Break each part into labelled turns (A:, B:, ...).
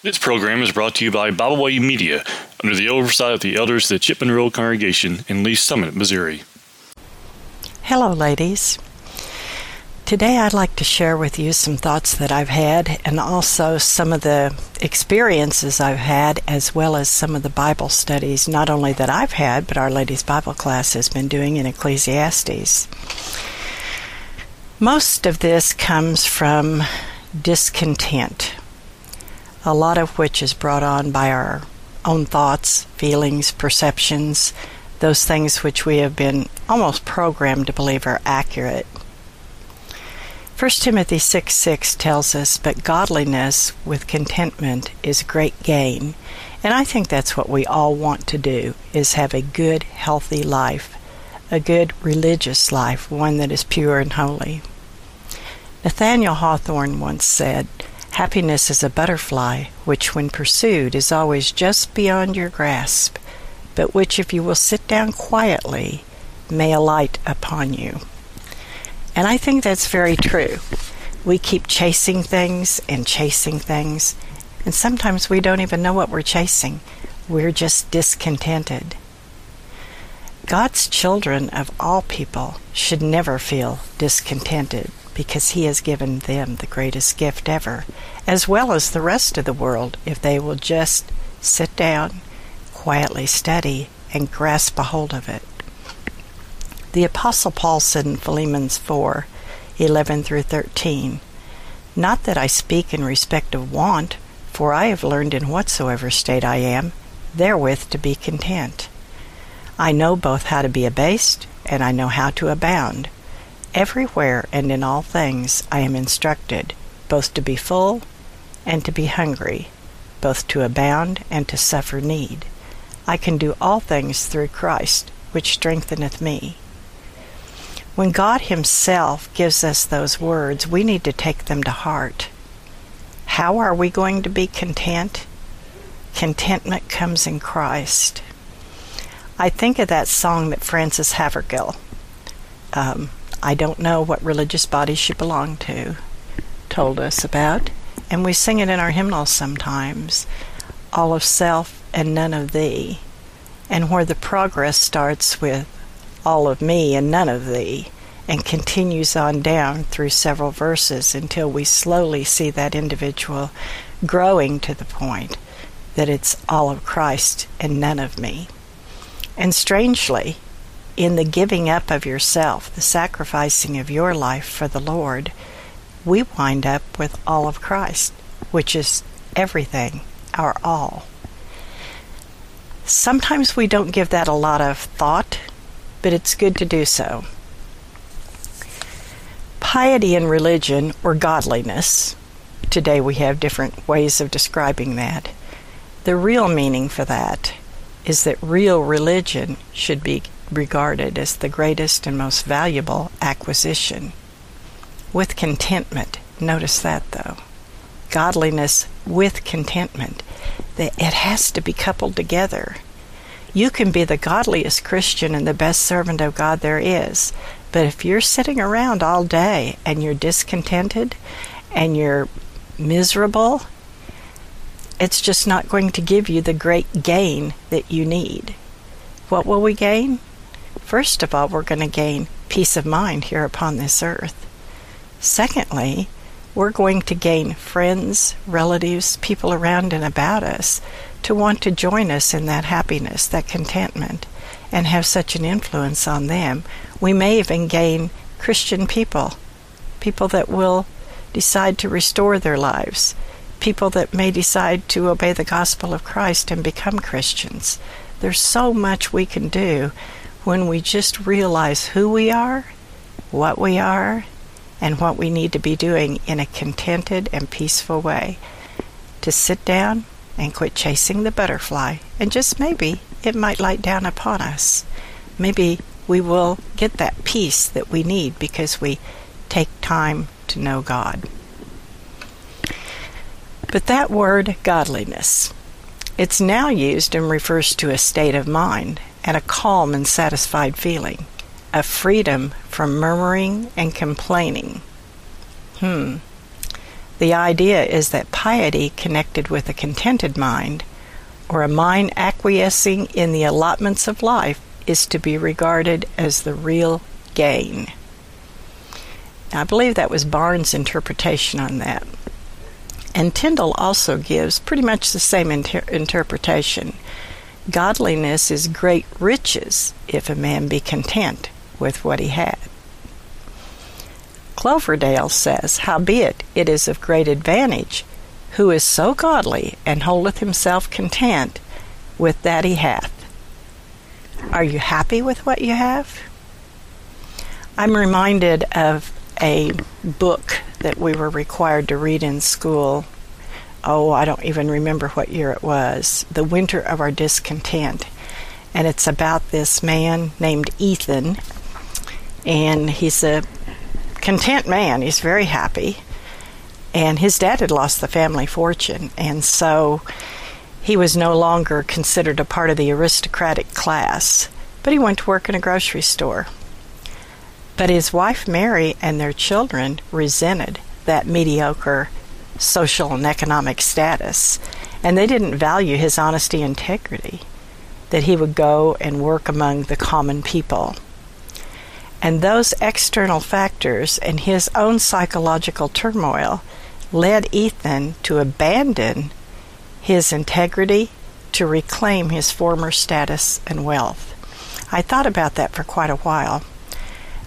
A: This program is brought to you by Byway Media under the oversight of the elders of the Chipman Road Congregation in Lee's Summit, Missouri.
B: Hello, ladies. Today I'd like to share with you some thoughts that I've had and also some of the experiences I've had, as well as some of the Bible studies, not only that I've had, but Our Ladies Bible class has been doing in Ecclesiastes. Most of this comes from discontent a lot of which is brought on by our own thoughts, feelings, perceptions, those things which we have been almost programmed to believe are accurate. 1 Timothy 6 6 tells us, But godliness with contentment is great gain. And I think that's what we all want to do, is have a good, healthy life, a good religious life, one that is pure and holy. Nathaniel Hawthorne once said, Happiness is a butterfly, which, when pursued, is always just beyond your grasp, but which, if you will sit down quietly, may alight upon you. And I think that's very true. We keep chasing things and chasing things, and sometimes we don't even know what we're chasing. We're just discontented. God's children of all people should never feel discontented because He has given them the greatest gift ever, as well as the rest of the world, if they will just sit down, quietly study, and grasp a hold of it. The Apostle Paul said in Philippians 4 11 through 13, Not that I speak in respect of want, for I have learned in whatsoever state I am, therewith to be content. I know both how to be abased, and I know how to abound. Everywhere and in all things I am instructed, both to be full and to be hungry, both to abound and to suffer need. I can do all things through Christ, which strengtheneth me. When God Himself gives us those words, we need to take them to heart. How are we going to be content? Contentment comes in Christ. I think of that song that Frances Havergal um, I don't know what religious body she belonged to, told us about, and we sing it in our hymnals sometimes all of self and none of thee, and where the progress starts with all of me and none of thee, and continues on down through several verses until we slowly see that individual growing to the point that it's all of Christ and none of me. And strangely, in the giving up of yourself, the sacrificing of your life for the Lord, we wind up with all of Christ, which is everything, our all. Sometimes we don't give that a lot of thought, but it's good to do so. Piety and religion, or godliness, today we have different ways of describing that. The real meaning for that is that real religion should be regarded as the greatest and most valuable acquisition. With contentment, notice that though. Godliness with contentment, it has to be coupled together. You can be the godliest Christian and the best servant of God there is, but if you're sitting around all day and you're discontented and you're miserable, it's just not going to give you the great gain that you need. What will we gain? First of all, we're going to gain peace of mind here upon this earth. Secondly, we're going to gain friends, relatives, people around and about us to want to join us in that happiness, that contentment, and have such an influence on them. We may even gain Christian people, people that will decide to restore their lives, people that may decide to obey the gospel of Christ and become Christians. There's so much we can do when we just realize who we are, what we are, and what we need to be doing in a contented and peaceful way. To sit down and quit chasing the butterfly, and just maybe it might light down upon us. Maybe we will get that peace that we need because we take time to know God. But that word, godliness, it's now used and refers to a state of mind and a calm and satisfied feeling, a freedom from murmuring and complaining. Hmm. The idea is that piety connected with a contented mind, or a mind acquiescing in the allotments of life, is to be regarded as the real gain. Now, I believe that was Barnes' interpretation on that. And Tyndale also gives pretty much the same inter- interpretation. Godliness is great riches if a man be content with what he had. Coverdale says, Howbeit it is of great advantage, who is so godly and holdeth himself content with that he hath. Are you happy with what you have? I'm reminded of a book that we were required to read in school. Oh, I don't even remember what year it was. The Winter of Our Discontent. And it's about this man named Ethan. And he's a content man. He's very happy. And his dad had lost the family fortune. And so he was no longer considered a part of the aristocratic class. But he went to work in a grocery store. But his wife Mary and their children resented that mediocre social and economic status, and they didn't value his honesty and integrity, that he would go and work among the common people. And those external factors and his own psychological turmoil led Ethan to abandon his integrity to reclaim his former status and wealth. I thought about that for quite a while.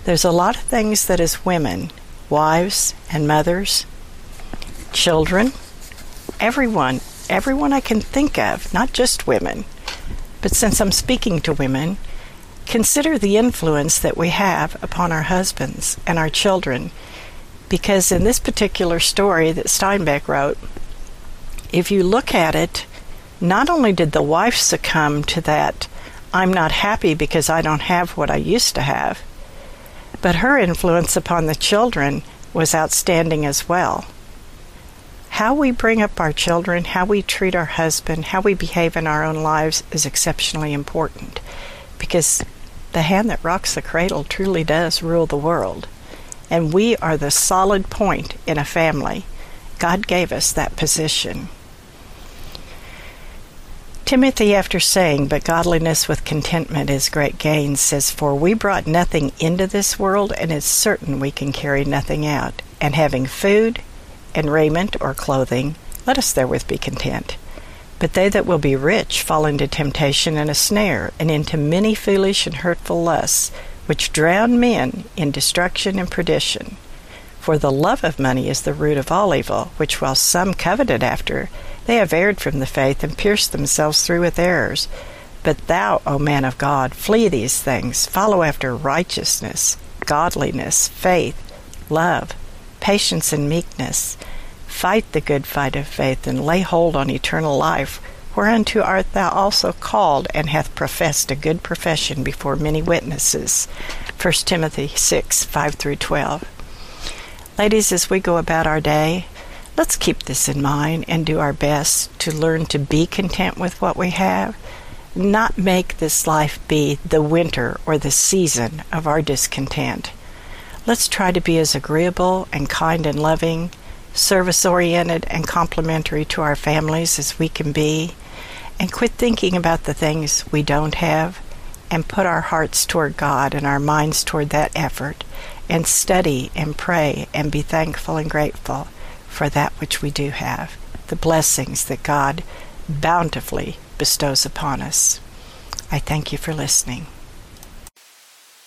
B: There's a lot of things that as women, wives and mothers, children, everyone, everyone I can think of, not just women, but since I'm speaking to women, Consider the influence that we have upon our husbands and our children, because in this particular story that Steinbeck wrote, if you look at it, not only did the wife succumb to that, I'm not happy because I don't have what I used to have, but her influence upon the children was outstanding as well. How we bring up our children, how we treat our husband, how we behave in our own lives is exceptionally important because the hand that rocks the cradle truly does rule the world. And we are the solid point in a family. God gave us that position. Timothy, after saying, But godliness with contentment is great gain, says, For we brought nothing into this world, and it's certain we can carry nothing out. And having food and raiment or clothing, let us therewith be content. But they that will be rich fall into temptation and a snare, and into many foolish and hurtful lusts, which drown men in destruction and perdition. For the love of money is the root of all evil, which while some coveted after, they have erred from the faith and pierced themselves through with errors. But thou, O man of God, flee these things, follow after righteousness, godliness, faith, love, patience, and meekness Fight the good fight of faith, and lay hold on eternal life, whereunto art thou also called, and hath professed a good profession before many witnesses. 1 Timothy 6 5 through 12. Ladies, as we go about our day, let's keep this in mind and do our best to learn to be content with what we have, not make this life be the winter or the season of our discontent. Let's try to be as agreeable and kind and loving service oriented and complimentary to our families as we can be, and quit thinking about the things we don't have and put our hearts toward God and our minds toward that effort and study and pray and be thankful and grateful for that which we do have, the blessings that God bountifully bestows upon us. I thank you for listening.